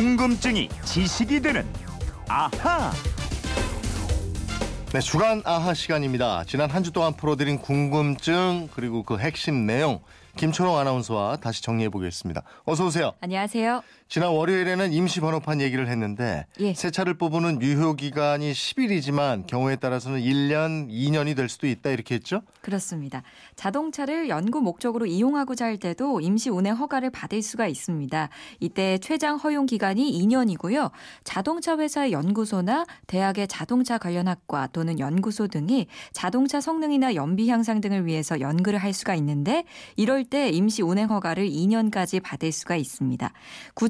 궁금증이 지식이 되는 아하. 네, 주간 아하 시간입니다. 지난 한 주 동안 풀어드린 궁금증 그리고 그 핵심 내용 김초롱 아나운서와 다시 정리해 보겠습니다. 어서 오세요. 안녕하세요. 지난 월요일에는 임시 번호판 얘기를 했는데 예. 새 차를 뽑는 유효 기간이 10일이지만 경우에 따라서는 1년, 2년이 될 수도 있다 이렇게 했죠? 그렇습니다. 자동차를 연구 목적으로 이용하고자 할 때도 임시 운행 허가를 받을 수가 있습니다. 이때 최장 허용 기간이 2년이고요. 자동차 회사의 연구소나 대학의 자동차 관련 학과 또는 연구소 등이 자동차 성능이나 연비 향상 등을 위해서 연구를 할 수가 있는데 이럴 때 임시 운행 허가를 2년까지 받을 수가 있습니다.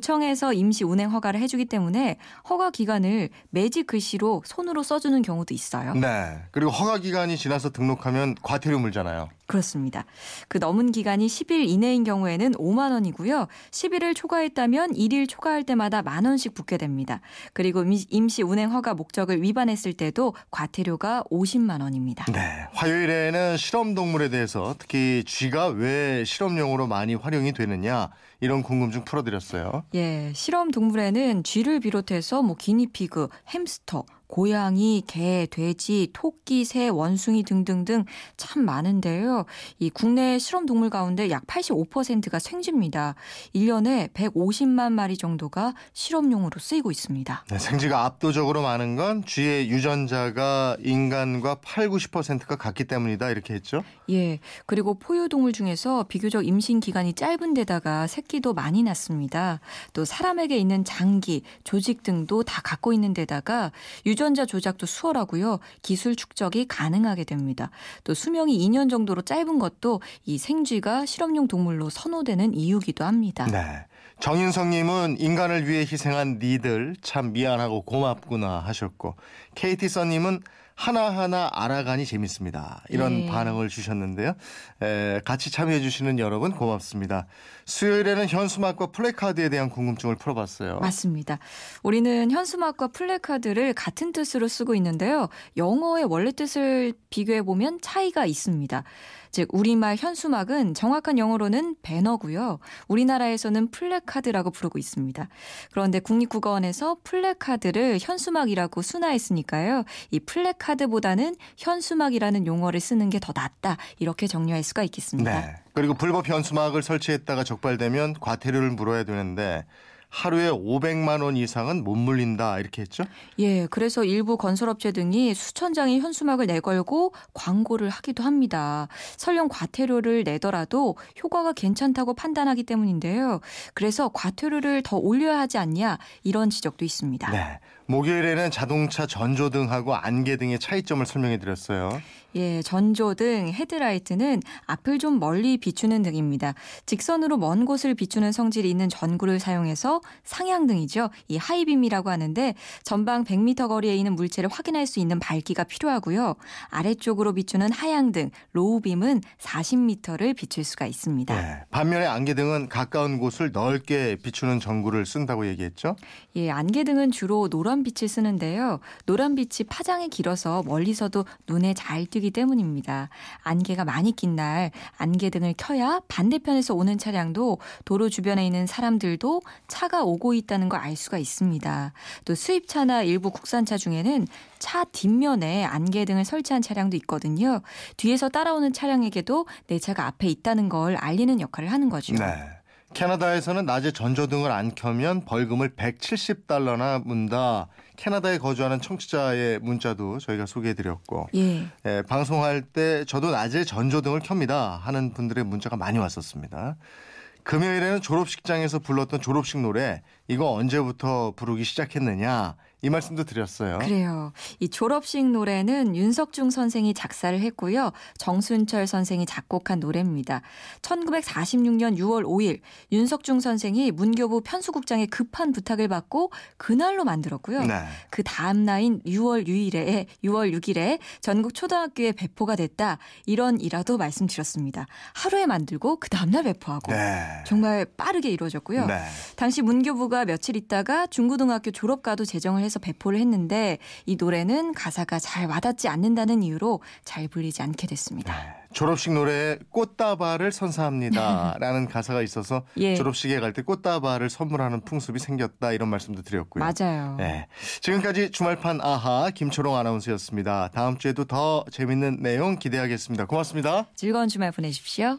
구청에서 임시 운행 허가를 해주기 때문에 허가 기간을 매직 글씨로 손으로 써주는 경우도 있어요. 네. 그리고 허가 기간이 지나서 등록하면 과태료 물잖아요. 그렇습니다. 그 넘은 기간이 10일 이내인 경우에는 5만 원이고요. 10일을 초과했다면 1일 초과할 때마다 만 원씩 붙게 됩니다. 그리고 임시 운행 허가 목적을 위반했을 때도 과태료가 50만 원입니다. 네. 화요일에는 실험 동물에 대해서 특히 쥐가 왜 실험용으로 많이 활용이 되느냐 이런 궁금증 풀어드렸어요. 예, 실험 동물에는 쥐를 비롯해서 뭐 기니피그, 햄스터, 고양이, 개, 돼지, 토끼, 새, 원숭이 등등등 참 많은데요. 이 국내 실험 동물 가운데 약 85%가 생쥐입니다. 1년에 150만 마리 정도가 실험용으로 쓰이고 있습니다. 네, 생쥐가 압도적으로 많은 건 쥐의 유전자가 인간과 8, 90%가 같기 때문이다 이렇게 했죠? 예. 그리고 포유동물 중에서 비교적 임신 기간이 짧은 데다가 새끼도 많이 낳습니다. 또 사람에게 있는 장기, 조직 등도 다 갖고 있는 데다가 유 전자 조작도 수월하고요. 기술 축적이 가능하게 됩니다. 또 수명이 2년 정도로 짧은 것도 이 생쥐가 실험용 동물로 선호되는 이유기도 합니다. 네. 정인성님은 인간을 위해 희생한 니들 참 미안하고 고맙구나 하셨고 KT 써님은 하나하나 알아가니 재밌습니다. 이런 네. 반응을 주셨는데요. 에, 같이 참여해 주시는 여러분 고맙습니다. 수요일에는 현수막과 플래카드에 대한 궁금증을 풀어봤어요. 맞습니다. 우리는 현수막과 플래카드를 같은 뜻으로 쓰고 있는데요. 영어의 원래 뜻을 비교해 보면 차이가 있습니다. 즉 우리말 현수막은 정확한 영어로는 배너고요. 우리나라에서는 플래카드라고 부르고 있습니다. 그런데 국립국어원에서 플래카드를 현수막이라고 순화했으니까요. 이 플래카드 보다는 현수막이라는 용어를 쓰는 게 더 낫다. 이렇게 정리할 수가 있겠습니다. 네. 그리고 불법 현수막을 설치했다가 적발되면 과태료를 물어야 되는데 하루에 500만 원 이상은 못 물린다 이렇게 했죠? 예, 그래서 일부 건설업체 등이 수천 장의 현수막을 내걸고 광고를 하기도 합니다. 설령 과태료를 내더라도 효과가 괜찮다고 판단하기 때문인데요. 그래서 과태료를 더 올려야 하지 않냐 이런 지적도 있습니다. 네. 목요일에는 자동차 전조 등하고 안개 등의 차이점을 설명해 드렸어요. 예, 전조 등, 헤드라이트는 앞을 좀 멀리 비추는 등입니다. 직선으로 먼 곳을 비추는 성질이 있는 전구를 사용해서 상향등이죠. 이 하이빔이라고 하는데 전방 100m 거리에 있는 물체를 확인할 수 있는 밝기가 필요하고요. 아래쪽으로 비추는 하향등, 로우빔은 40m를 비출 수가 있습니다. 네. 반면에 안개등은 가까운 곳을 넓게 비추는 전구를 쓴다고 얘기했죠? 예, 안개등은 주로 노란 빛을 쓰는데요. 노란 빛이 파장이 길어서 멀리서도 눈에 잘 띄기 때문입니다. 안개가 많이 낀 날 안개등을 켜야 반대편에서 오는 차량도 도로 주변에 있는 사람들도 차가 오고 있다는 걸 알 수가 있습니다. 또 수입차나 일부 국산차 중에는 차 뒷면에 안개등을 설치한 차량도 있거든요. 뒤에서 따라오는 차량에게도 내 차가 앞에 있다는 걸 알리는 역할을 하는 거죠. 네. 캐나다에서는 낮에 전조등을 안 켜면 벌금을 170달러나 문다. 캐나다에 거주하는 청취자의 문자도 저희가 소개해드렸고 예. 예, 방송할 때 저도 낮에 전조등을 켭니다 하는 분들의 문자가 많이 왔었습니다. 금요일에는 졸업식장에서 불렀던 졸업식 노래 이거 언제부터 부르기 시작했느냐 이 말씀도 드렸어요. 그래요. 이 졸업식 노래는 윤석중 선생이 작사를 했고요. 정순철 선생이 작곡한 노래입니다. 1946년 6월 5일 윤석중 선생이 문교부 편수국장의 급한 부탁을 받고 그날로 만들었고요. 네. 그 다음 날인 6월 6일에 6월 6일에 전국 초등학교에 배포가 됐다. 이런 일화도 말씀드렸습니다. 하루에 만들고 그 다음 날 배포하고 네. 정말 빠르게 이루어졌고요. 네. 당시 문교부가 며칠 있다가 중고등학교 졸업과도 제정을 해서 하면서 배포를 했는데 이 노래는 가사가 잘 와닿지 않는다는 이유로 잘 불리지 않게 됐습니다. 졸업식 노래에 꽃다발을 선사합니다라는 가사가 있어서 예. 졸업식에 갈 때 꽃다발을 선물하는 풍습이 생겼다 이런 말씀도 드렸고요. 맞아요. 네. 지금까지 주말판 아하 김초롱 아나운서였습니다. 다음 주에도 더 재밌는 내용 기대하겠습니다. 고맙습니다. 즐거운 주말 보내십시오.